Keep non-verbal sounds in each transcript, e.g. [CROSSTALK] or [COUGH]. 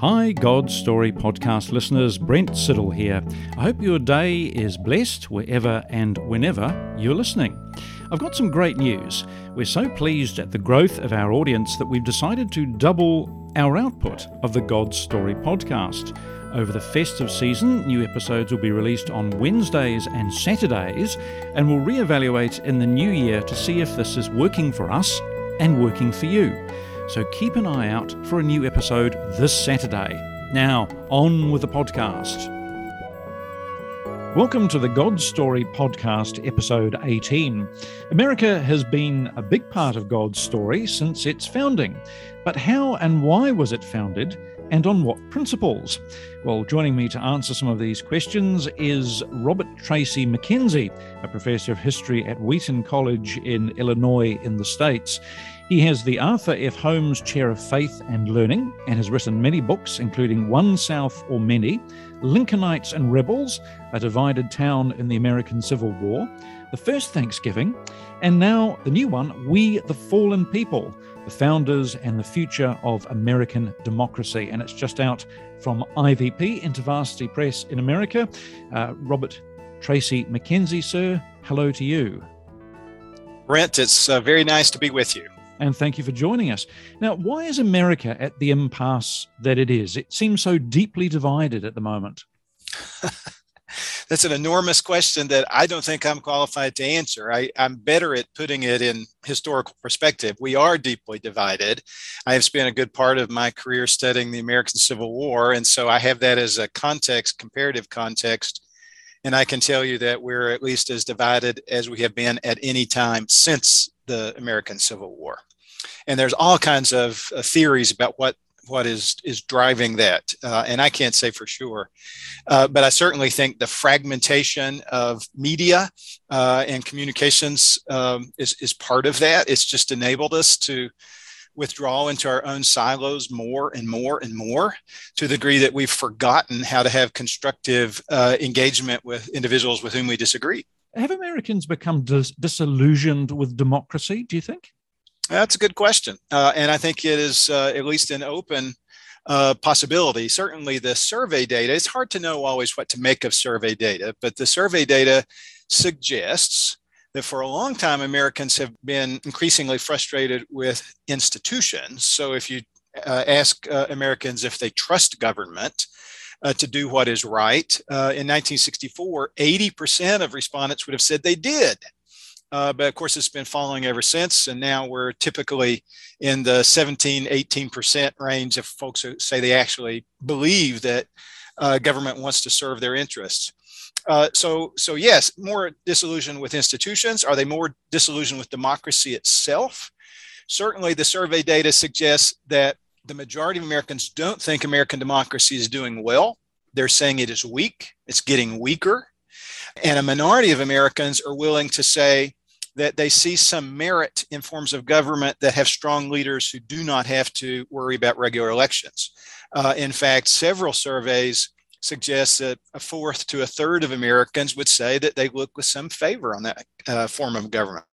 Hi, God Story podcast listeners. Brent Siddle here. I hope your day is blessed wherever and whenever you're listening. I've got some great news. We're so pleased at the growth of our audience that we've decided to double our output of the God Story podcast. Over the festive season, new episodes will be released on Wednesdays and Saturdays, and we'll re-evaluate in the new year to see if this is working for us and working for you. So keep an eye out for a new episode this Saturday. Now, on with the podcast. Welcome to the God Story Podcast, episode 18. America has been a big part of God's story since its founding. But how and why was it founded, and on what principles? Well, joining me to answer some of these questions is Robert Tracy McKenzie, a professor of history at Wheaton College in Illinois in the States. He has the Arthur F. Holmes Chair of Faith and Learning and has written many books, including One South or Many, Lincolnites and Rebels, A Divided Town in the American Civil War, The First Thanksgiving, and now the new one, We the Fallen People, the founders and the future of American democracy. And it's just out from IVP, InterVarsity Press in America. Uh, Robert Tracy McKenzie, sir, hello to you. Brent, it's uh, very nice to be with you and thank you for joining us. Now, why is America at the impasse that it is? It seems so deeply divided at the moment. [LAUGHS] That's an enormous question that I don't think I'm qualified to answer. I, am better at putting it in historical perspective. We are deeply divided. I have spent a good part of my career studying the American Civil War, and so I have that as a context, comparative context. And I can tell you that we're at least as divided as we have been at any time since the American Civil War and there's all kinds of uh, theories about what what is is driving that uh, and i can't say for sure. Uh, but i certainly think the fragmentation of media uh, and communications um, is, is part of that. It's just enabled us to withdraw into our own silos more and more and more to the degree that we've forgotten how to have constructive uh, engagement with individuals with whom we disagree. Have americans become dis- disillusioned with democracy do you think that's a good question. Uh, and I think it is uh, at least an open uh, possibility. Certainly, the survey data, it's hard to know always what to make of survey data, but the survey data suggests that for a long time, Americans have been increasingly frustrated with institutions. So if you uh, ask uh, Americans if they trust government, uh, to do what is right. Uh, in 1964, 80% of respondents would have said they did. Uh, but of course, it's been falling ever since. And now we're typically in the 17, 18% range of folks who say they actually believe that uh, government wants to serve their interests. Uh, so, so yes, more disillusioned with institutions. Are they more disillusioned with democracy itself? Certainly, the survey data suggests that the majority of Americans don't think American democracy is doing well. They're saying it is weak, it's getting weaker. And a minority of Americans are willing to say, that they see some merit in forms of government that have strong leaders who do not have to worry about regular elections. Uh, in fact, several surveys suggest that a fourth to a third of Americans would say that they look with some favor on that uh, form of government.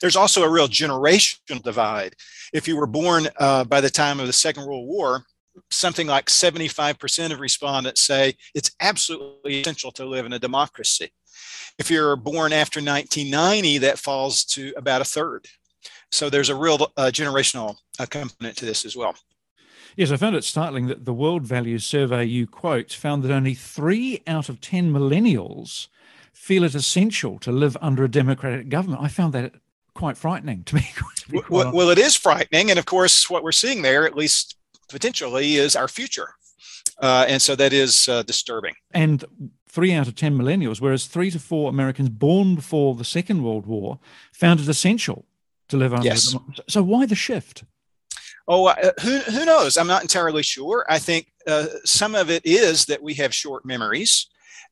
There's also a real generational divide. If you were born uh, by the time of the Second World War, something like 75% of respondents say it's absolutely essential to live in a democracy. If you're born after 1990, that falls to about a third. So there's a real uh, generational uh, component to this as well. Yes, I found it startling that the World Values Survey you quote found that only three out of 10 millennials feel it essential to live under a democratic government. I found that quite frightening to me. To well, well, it is frightening. And of course, what we're seeing there, at least potentially, is our future. Uh, and so that is uh, disturbing. And three out of 10 millennials, whereas three to four Americans born before the Second World War found it essential to live under yes. So why the shift? Oh, uh, who, who knows? I'm not entirely sure. I think uh, some of it is that we have short memories.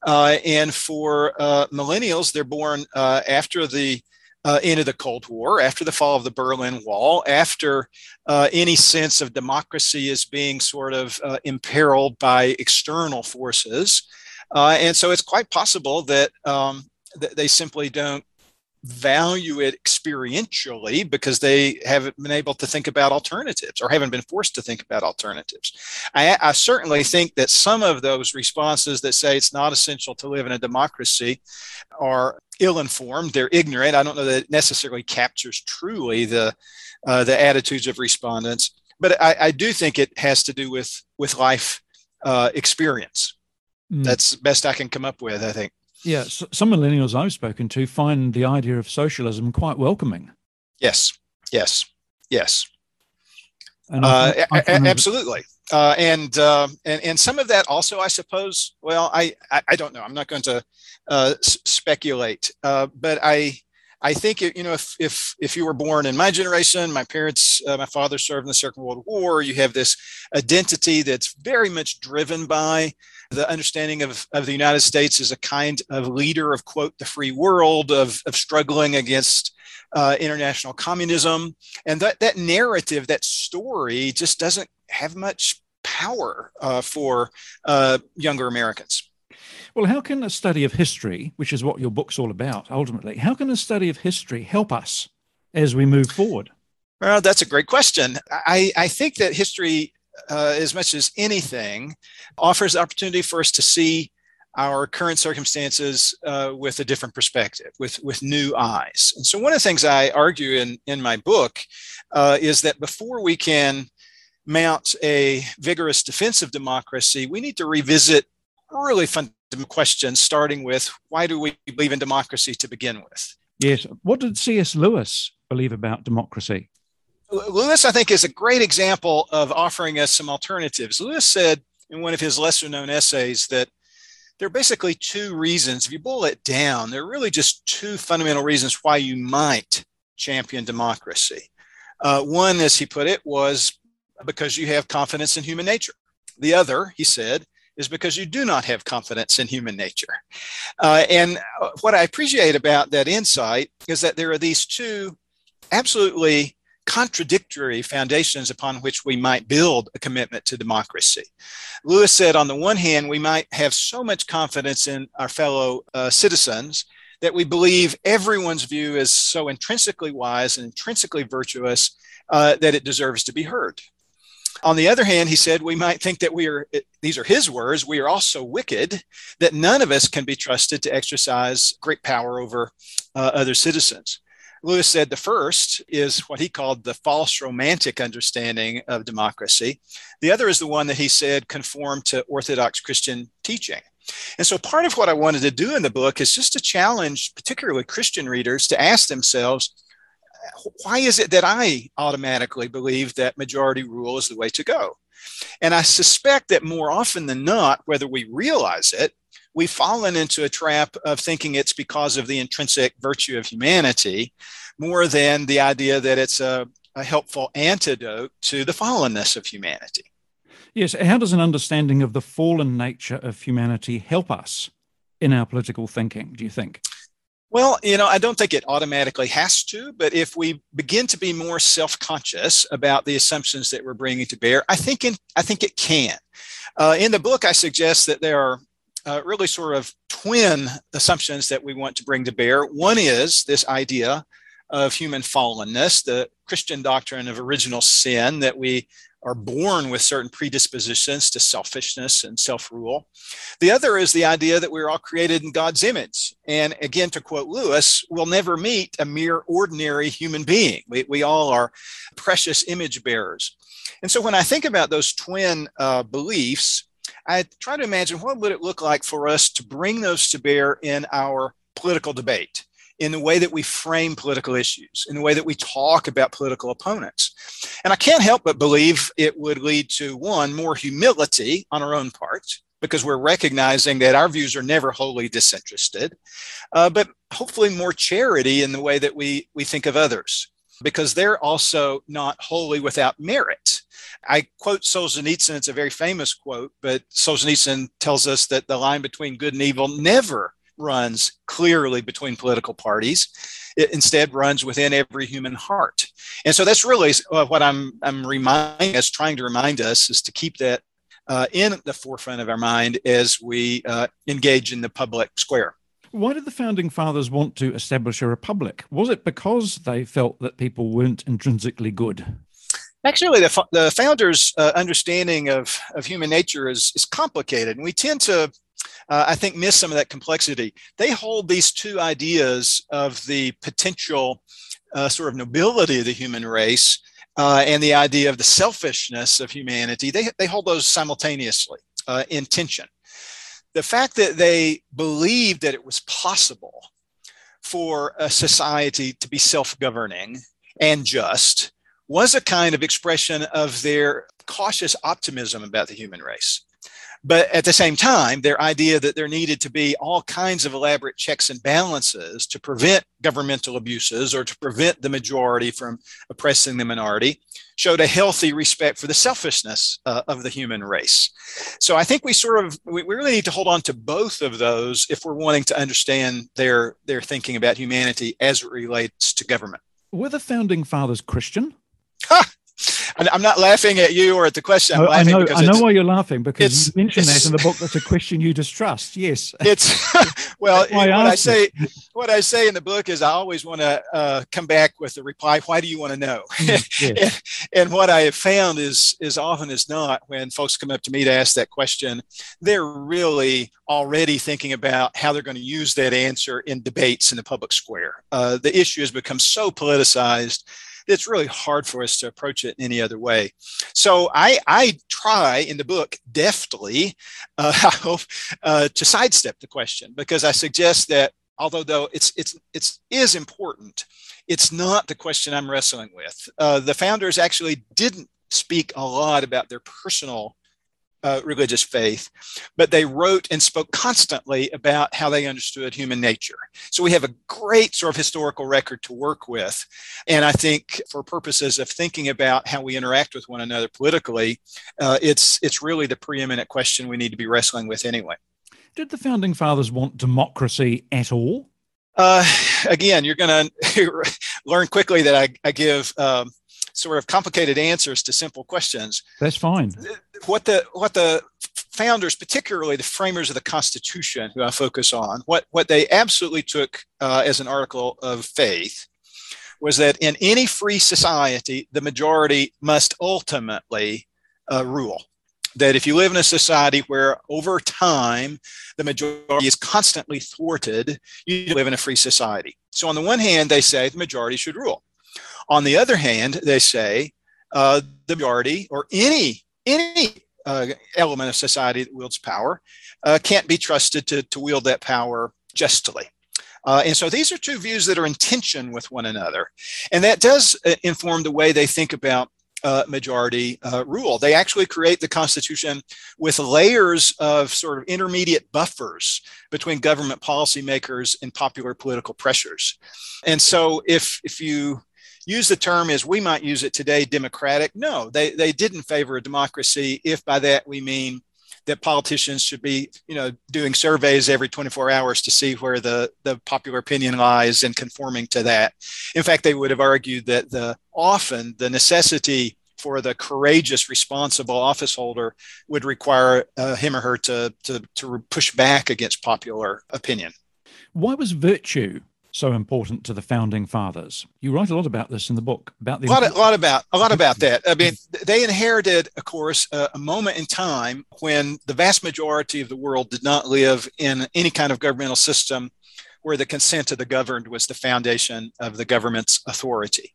Uh, and for uh, millennials, they're born uh, after the uh, end of the Cold War, after the fall of the Berlin Wall, after any sense of democracy is being sort of imperiled by external forces. Uh, and so it's quite possible that, um, that they simply don't value it experientially because they haven't been able to think about alternatives or haven't been forced to think about alternatives. I, I, certainly think that some of those responses that say it's not essential to live in a democracy are ill-informed. They're ignorant. I don't know that it necessarily captures truly the uh, the attitudes of respondents, but I, I, do think it has to do with with life uh, experience. Mm. That's best I can come up with. I think. Yeah, so some millennials I've spoken to find the idea of socialism quite welcoming. Yes, yes, yes. Uh, absolutely. Uh, and, uh, and and some of that also, I suppose. Well, I I, I don't know. I'm not going to uh, s- speculate, uh, but I I think you know if if if you were born in my generation, my parents, uh, my father served in the Second World War. You have this identity that's very much driven by the understanding of, of the United States as a kind of leader of, quote, the free world, of, of struggling against uh, international communism. And that, that narrative, that story just doesn't have much power uh, for uh, younger Americans. Well, how can a study of history, which is what your book's all about ultimately, how can a study of history help us as we move forward? Well, that's a great question. I, I think that history uh, as much as anything, offers the opportunity for us to see our current circumstances uh, with a different perspective, with, with new eyes. And so, one of the things I argue in, in my book uh, is that before we can mount a vigorous defense of democracy, we need to revisit really fundamental questions, starting with why do we believe in democracy to begin with? Yes. What did C.S. Lewis believe about democracy? Lewis, I think, is a great example of offering us some alternatives. Lewis said in one of his lesser known essays that there are basically two reasons. If you boil it down, there are really just two fundamental reasons why you might champion democracy. Uh, one, as he put it, was because you have confidence in human nature. The other, he said, is because you do not have confidence in human nature. Uh, and what I appreciate about that insight is that there are these two absolutely contradictory foundations upon which we might build a commitment to democracy. Lewis said, on the one hand, we might have so much confidence in our fellow uh, citizens that we believe everyone's view is so intrinsically wise and intrinsically virtuous uh, that it deserves to be heard. On the other hand, he said, we might think that we are, these are his words, we are all so wicked that none of us can be trusted to exercise great power over uh, other citizens. Lewis said the first is what he called the false romantic understanding of democracy. The other is the one that he said conformed to Orthodox Christian teaching. And so part of what I wanted to do in the book is just to challenge, particularly Christian readers, to ask themselves, why is it that I automatically believe that majority rule is the way to go? And I suspect that more often than not, whether we realize it, we've fallen into a trap of thinking it's because of the intrinsic virtue of humanity more than the idea that it's a, a helpful antidote to the fallenness of humanity. Yes. How does an understanding of the fallen nature of humanity help us in our political thinking, do you think? Well, you know, I don't think it automatically has to, but if we begin to be more self-conscious about the assumptions that we're bringing to bear, I think in, I think it can. Uh, in the book, I suggest that there are uh, really sort of twin assumptions that we want to bring to bear. One is this idea of human fallenness, the Christian doctrine of original sin, that we are born with certain predispositions to selfishness and self rule. The other is the idea that we're all created in God's image. And again, to quote Lewis, we'll never meet a mere ordinary human being. We, we all are precious image bearers. And so when I think about those twin uh, beliefs, I try to imagine what would it look like for us to bring those to bear in our political debate, in the way that we frame political issues, in the way that we talk about political opponents. And I can't help but believe it would lead to one, more humility on our own part, because we're recognizing that our views are never wholly disinterested, uh, but hopefully more charity in the way that we, we think of others, because they're also not wholly without merit. I quote Solzhenitsyn, it's a very famous quote, but Solzhenitsyn tells us that the line between good and evil never runs clearly between political parties. It instead runs within every human heart. And so that's really uh, what I'm, I'm reminding us, trying to remind us, is to keep that uh, in the forefront of our mind as we uh, engage in the public square. Why did the founding fathers want to establish a republic? Was it because they felt that people weren't intrinsically good? Actually, the, the founders' uh, understanding of, of human nature is, is complicated, and we tend to, uh, I think, miss some of that complexity. They hold these two ideas of the potential uh, sort of nobility of the human race uh, and the idea of the selfishness of humanity. They, they hold those simultaneously uh, in tension. The fact that they believed that it was possible for a society to be self governing and just was a kind of expression of their cautious optimism about the human race. But at the same time, their idea that there needed to be all kinds of elaborate checks and balances to prevent governmental abuses or to prevent the majority from oppressing the minority showed a healthy respect for the selfishness uh, of the human race. So I think we sort of we really need to hold on to both of those if we're wanting to understand their their thinking about humanity as it relates to government. Were the founding fathers Christian? I'm not laughing at you or at the question. I'm I know, I know why you're laughing because you mentioned that in the book. That's a question you distrust. Yes. [LAUGHS] It's [LAUGHS] well. what I say, what I say in the book is, I always want to uh, come back with the reply. Why do you want to know? Mm, [LAUGHS] yes. and, and, what I have found is, is often as not, when folks come up to me to ask that question, they're really already thinking about how they're going to use that answer in debates in the public square. Uh, the issue has become so politicized it's really hard for us to approach it any other way. So I, I try in the book deftly, uh, [LAUGHS] I hope, uh, to sidestep the question because I suggest that although though it's it's it's is important, it's not the question I'm wrestling with. Uh, the founders actually didn't speak a lot about their personal uh, religious faith, but they wrote and spoke constantly about how they understood human nature. So we have a great sort of historical record to work with. And I think for purposes of thinking about how we interact with one another politically, uh, it's, it's really the preeminent question we need to be wrestling with anyway. Did the founding fathers want democracy at all? Uh, again, you're going [LAUGHS] to learn quickly that I, I give um, sort of complicated answers to simple questions. That's fine. What the what the founders, particularly the framers of the Constitution, who I focus on, what what they absolutely took uh, as an article of faith was that in any free society, the majority must ultimately uh, rule. That if you live in a society where over time the majority is constantly thwarted, you live in a free society. So, on the one hand, they say the majority should rule. On the other hand, they say uh, the majority or any any uh, element of society that wields power uh, can't be trusted to, to wield that power justly. Uh, and so these are two views that are in tension with one another. And that does uh, inform the way they think about uh, majority uh, rule. They actually create the Constitution with layers of sort of intermediate buffers between government policymakers and popular political pressures. And so if, if you use the term as we might use it today, democratic. No, they, they didn't favor a democracy, if by that we mean that politicians should be, you know, doing surveys every 24 hours to see where the, the popular opinion lies and conforming to that. In fact, they would have argued that the often the necessity for the courageous, responsible office holder would require uh, him or her to, to, to push back against popular opinion. Why was virtue so important to the founding fathers. You write a lot about this in the book. About the a lot, a lot about a lot about that. I mean, mm. they inherited, of course, a, moment in time when the vast majority of the world did not live in any kind of governmental system where the consent of the governed was the foundation of the government's authority.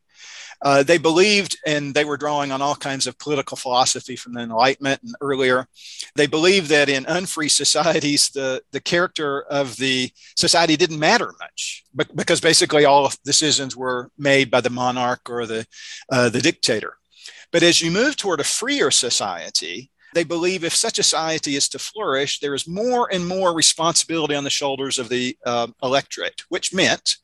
Uh, they believed, and they were drawing on all kinds of political philosophy from the Enlightenment and earlier. They believed that in unfree societies, the, the character of the society didn't matter much because basically all decisions were made by the monarch or the, uh, the dictator. But as you move toward a freer society, they believe if such a society is to flourish, there is more and more responsibility on the shoulders of the uh, electorate, which meant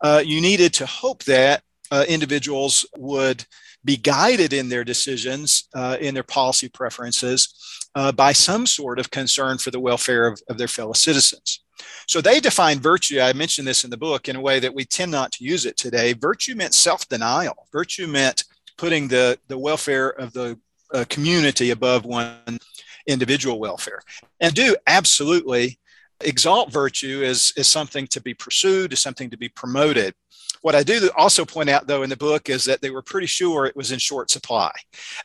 uh, you needed to hope that uh, individuals would be guided in their decisions, uh, in their policy preferences, uh, by some sort of concern for the welfare of, of their fellow citizens. So they define virtue, I mentioned this in the book, in a way that we tend not to use it today. Virtue meant self denial, virtue meant putting the, the welfare of the uh, community above one individual welfare. And do absolutely exalt virtue as, as something to be pursued, as something to be promoted. What I do also point out, though, in the book is that they were pretty sure it was in short supply.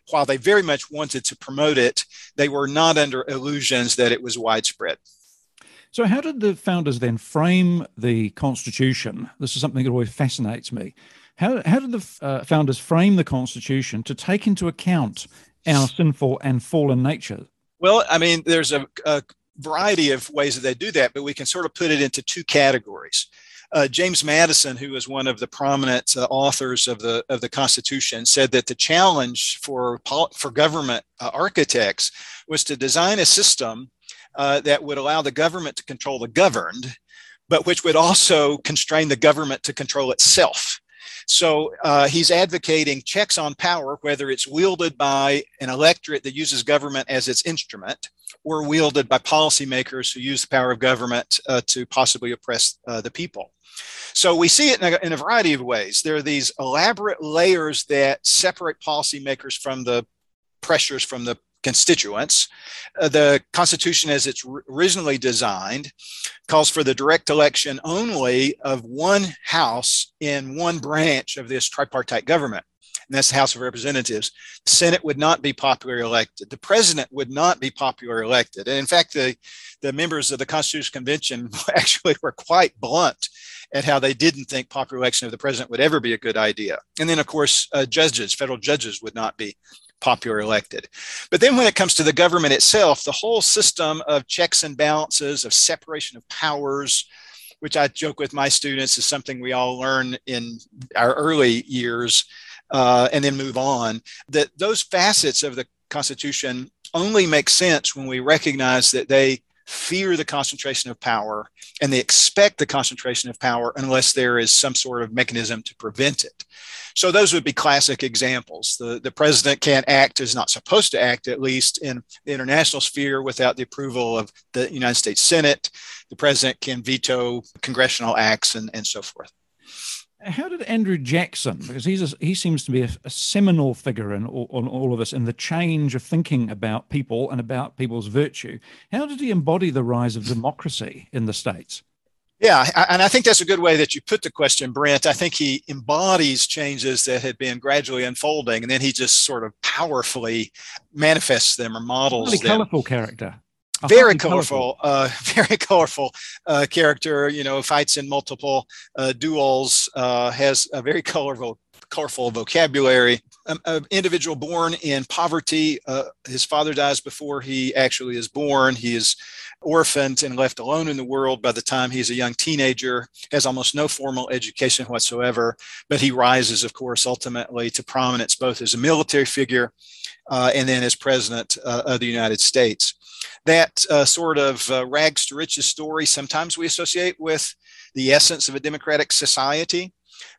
While they very much wanted to promote it, they were not under illusions that it was widespread. So, how did the founders then frame the Constitution? This is something that always fascinates me. How, how did the uh, founders frame the Constitution to take into account our sinful and fallen nature? Well, I mean, there's a, a variety of ways that they do that, but we can sort of put it into two categories. Uh, James Madison, who was one of the prominent uh, authors of the of the Constitution, said that the challenge for for government uh, architects was to design a system uh, that would allow the government to control the governed, but which would also constrain the government to control itself. So uh, he's advocating checks on power, whether it's wielded by an electorate that uses government as its instrument, or wielded by policymakers who use the power of government uh, to possibly oppress uh, the people. So we see it in a, in a, variety of ways. There are these elaborate layers that separate policymakers from the pressures from the constituents. Uh, the Constitution, as it's originally designed, calls for the direct election only of one House in one branch of this tripartite government. And that's the House of Representatives. The Senate would not be popularly elected. The president would not be popularly elected. And in fact, the, the members of the Constitutional Convention [LAUGHS] actually were quite blunt at how they didn't think popular election of the president would ever be a good idea. And then, of course, uh, judges, federal judges, would not be popular elected. But then when it comes to the government itself, the whole system of checks and balances, of separation of powers, which I joke with my students is something we all learn in our early years uh, and then move on, that those facets of the Constitution only make sense when we recognize that they fear the concentration of power and they expect the concentration of power unless there is some sort of mechanism to prevent it. So those would be classic examples. The, the president can't act, is not supposed to act, at least in the international sphere, without the approval of the United States Senate. The president can veto congressional acts and, and so forth. How did Andrew Jackson, because he's a, he seems to be a, a seminal figure in all, on all of this, in the change of thinking about people and about people's virtue, how did he embody the rise of democracy in the states? Yeah, and I think that's a good way that you put the question, Brent. I think he embodies changes that had been gradually unfolding, and then he just sort of powerfully manifests them or models really them. colorful character. Very colorful, uh, [LAUGHS] very colorful uh, character. You know, fights in multiple uh, duels, uh, has a very colorful, colorful vocabulary. Um, an individual born in poverty. Uh, his father dies before he actually is born. He is orphaned and left alone in the world by the time he's a young teenager, has almost no formal education whatsoever, but he rises, of course, ultimately to prominence both as a military figure uh, and then as president uh, of the United States. That uh, sort of uh, rags to riches story sometimes we associate with the essence of a democratic society.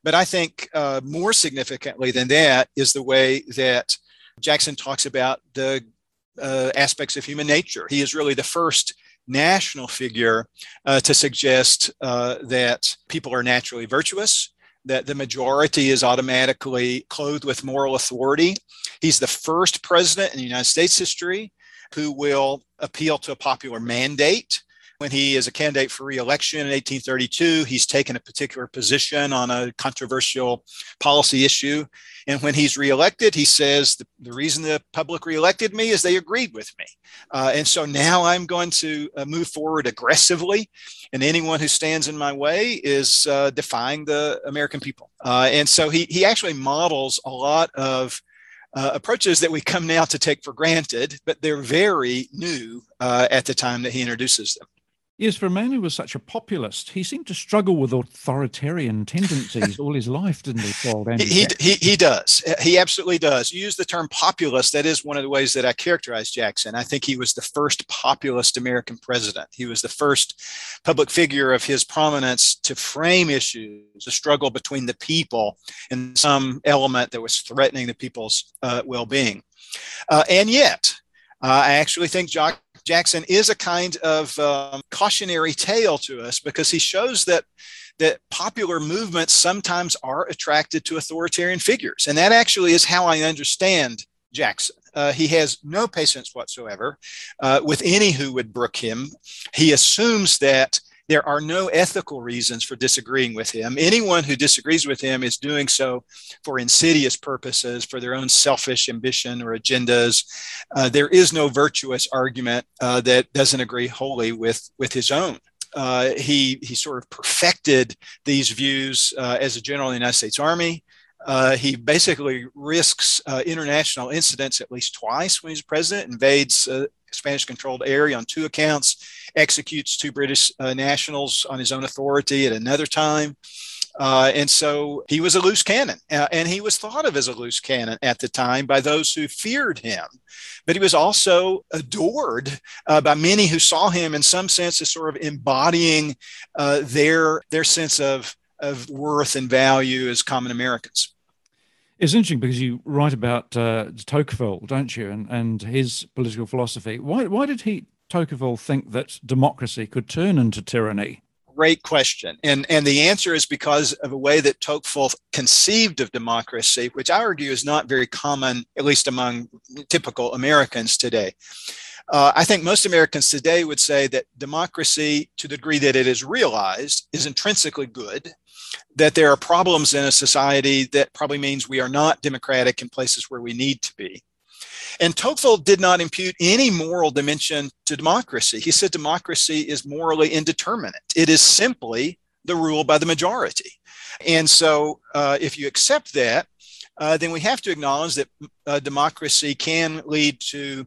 But I think uh, more significantly than that is the way that Jackson talks about the uh, aspects of human nature. He is really the first national figure uh, to suggest uh, that people are naturally virtuous, that the majority is automatically clothed with moral authority. He's the first president in the United States history who will appeal to a popular mandate when he is a candidate for reelection in 1832, he's taken a particular position on a controversial policy issue. And when he's reelected, he says the, the reason the public reelected me is they agreed with me. Uh, and so now I'm going to uh, move forward aggressively. And anyone who stands in my way is uh, defying the American people. Uh, and so he, he actually models a lot of uh, approaches that we come now to take for granted, but they're very new uh, at the time that he introduces them. Yes, for a man who was such a populist, he seemed to struggle with authoritarian tendencies all his life, didn't he, Paul? [LAUGHS] He, he, he does. He absolutely does. You use the term populist. That is one of the ways that I characterize Jackson. I think he was the first populist American president. He was the first public figure of his prominence to frame issues, a struggle between the people and some element that was threatening the people's uh, well being. Uh, and yet, uh, I actually think Jock Jackson is a kind of um, cautionary tale to us because he shows that that popular movements sometimes are attracted to authoritarian figures, and that actually is how I understand Jackson. uh, he has no patience whatsoever uh, with any who would brook him. He assumes that there are no ethical reasons for disagreeing with him. Anyone who disagrees with him is doing so for insidious purposes, for their own selfish ambition or agendas. Uh, there is no virtuous argument uh, that doesn't agree wholly with, with his own. Uh, he, he sort of perfected these views uh, as a general in the United States Army. Uh, he basically risks uh, international incidents at least twice when he's president, invades uh, Spanish controlled area on two accounts, executes two British uh, nationals on his own authority at another time. Uh, and so he was a loose cannon, and he was thought of as a loose cannon at the time by those who feared him. But he was also adored by many who saw him in some sense as sort of embodying their, their sense of, of worth and value as common Americans. It's interesting because you write about uh, Tocqueville, don't you, and, and his political philosophy. Why, why did he, Tocqueville, think that democracy could turn into tyranny? Great question. And, and the answer is because of a way that Tocqueville conceived of democracy, which I argue is not very common, at least among typical Americans today. Uh, I think most Americans today would say that democracy, to the degree that it is realized, is intrinsically good that there are problems in a society that probably means we are not democratic in places where we need to be. And Tocqueville did not impute any moral dimension to democracy. He said democracy is morally indeterminate. It is simply the rule by the majority. And so, uh, if you accept that, uh, then we have to acknowledge that uh, democracy can lead to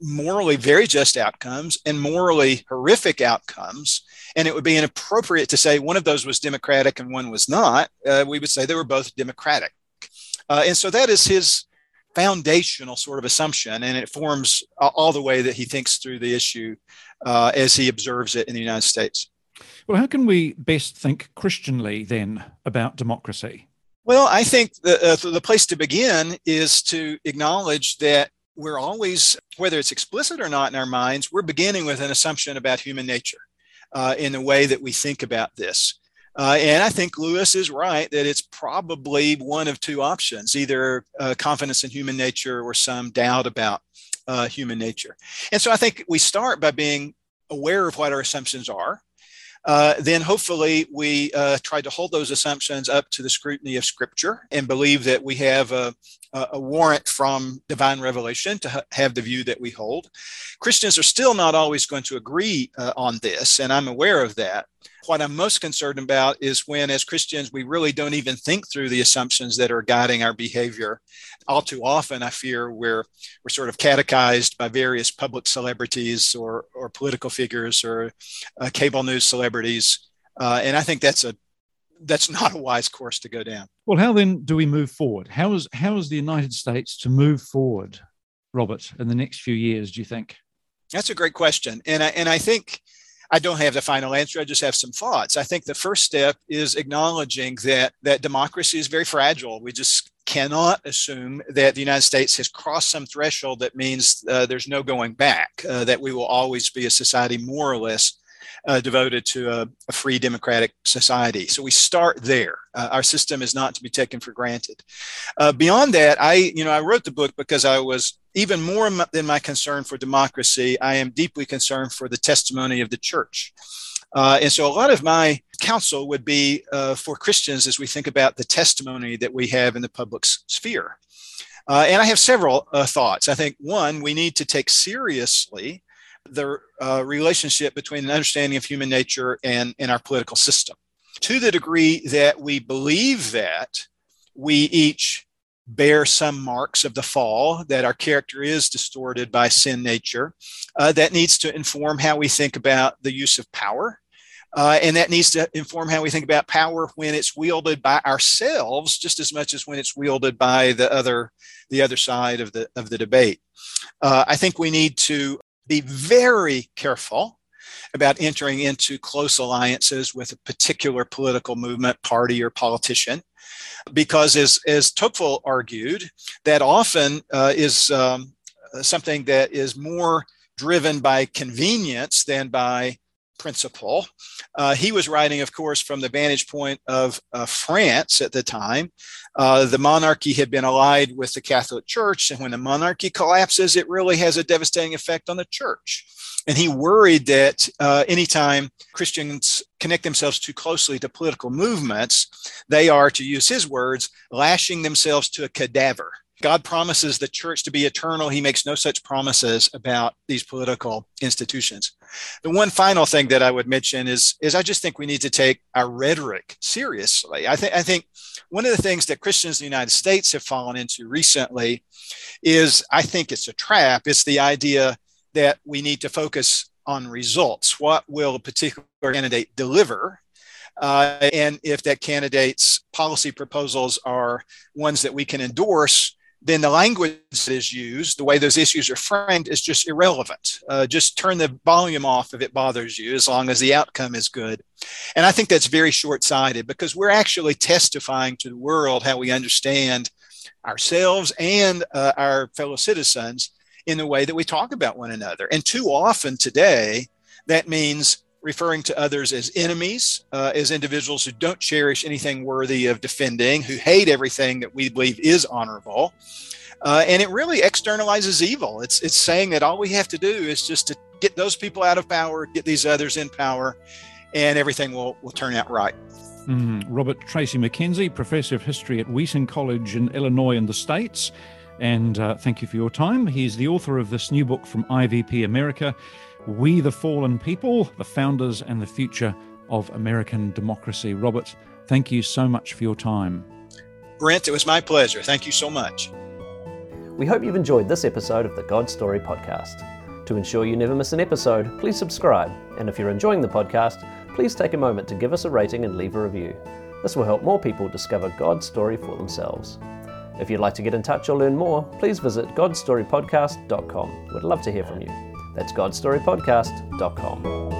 morally very just outcomes and morally horrific outcomes. And it would be inappropriate to say one of those was democratic and one was not. Uh, we would say they were both democratic. Uh, and so that is his foundational sort of assumption, and it forms all the way that he thinks through the issue uh, as he observes it in the United States. Well, how can we best think Christianly then about democracy? Well, I think the, uh, the place to begin is to acknowledge that we're always, whether it's explicit or not in our minds, we're beginning with an assumption about human nature uh, in the way that we think about this. Uh, and I think Lewis is right that it's probably one of two options either uh, confidence in human nature or some doubt about uh, human nature. And so I think we start by being aware of what our assumptions are. Uh, then hopefully we uh, try to hold those assumptions up to the scrutiny of Scripture and believe that we have a, a warrant from divine revelation to ha- have the view that we hold. Christians are still not always going to agree uh, on this, and I'm aware of that. What I'm most concerned about is when, as Christians, we really don't even think through the assumptions that are guiding our behavior. All too often, I fear we're, we're sort of catechized by various public celebrities or, or political figures or uh, cable news celebrities. Uh, and I think that's a that's not a wise course to go down. Well, how then do we move forward? How is how is the United States to move forward, Robert, in the next few years? Do you think? That's a great question, and I, and I think I don't have the final answer. I just have some thoughts. I think the first step is acknowledging that that democracy is very fragile. We just cannot assume that the United States has crossed some threshold that means uh, there's no going back. Uh, that we will always be a society more or less uh, devoted to a, a, free democratic society. So we start there. Uh, our system is not to be taken for granted. Uh, beyond that, I, you know, I wrote the book because I was even more than my concern for democracy. I am deeply concerned for the testimony of the church. Uh, and so a lot of my counsel would be uh, for Christians as we think about the testimony that we have in the public sphere. Uh, and I have several uh, thoughts. I think one, we need to take seriously the uh, relationship between an understanding of human nature and, and our political system. To the degree that we believe that, we each bear some marks of the fall, that our character is distorted by sin nature. Uh, that needs to inform how we think about the use of power. Uh, and that needs to inform how we think about power when it's wielded by ourselves just as much as when it's wielded by the other the other side of the of the debate. Uh, I think we need to be very careful about entering into close alliances with a particular political movement, party, or politician. Because, as, as Tocqueville argued, that often uh, is um, something that is more driven by convenience than by principle. Uh, he was writing, of course, from the vantage point of uh, France at the time. Uh, the monarchy had been allied with the Catholic Church, and when the monarchy collapses, it really has a devastating effect on the church. And he worried that uh, anytime Christians connect themselves too closely to political movements, they are, to use his words, lashing themselves to a cadaver. God promises the church to be eternal. He makes no such promises about these political institutions. The one final thing that I would mention is, is I just think we need to take our rhetoric seriously. I, th- I think one of the things that Christians in the United States have fallen into recently is I think it's a trap. It's the idea that we need to focus on results. What will a particular candidate deliver? Uh, and if that candidate's policy proposals are ones that we can endorse, then the language that is used, the way those issues are framed, is just irrelevant. Uh, just turn the volume off if it bothers you, as long as the outcome is good. And I think that's very short sighted because we're actually testifying to the world how we understand ourselves and uh, our fellow citizens in the way that we talk about one another. And too often today, that means referring to others as enemies, uh, as individuals who don't cherish anything worthy of defending, who hate everything that we believe is honorable. Uh, and it really externalizes evil. It's, it's saying that all we have to do is just to get those people out of power, get these others in power, and everything will, will turn out right. Mm. Robert Tracy McKenzie, Professor of History at Wheaton College in Illinois in the States. And uh, thank you for your time. He's the author of this new book from IVP America we the Fallen People, the founders and the future of American democracy. Robert, thank you so much for your time. Brent, it was my pleasure. Thank you so much. We hope you've enjoyed this episode of the God Story Podcast. To ensure you never miss an episode, please subscribe. And if you're enjoying the podcast, please take a moment to give us a rating and leave a review. This will help more people discover God's story for themselves. If you'd like to get in touch or learn more, please visit godstorypodcast.com. We'd love to hear from you. That's godstorypodcast.com.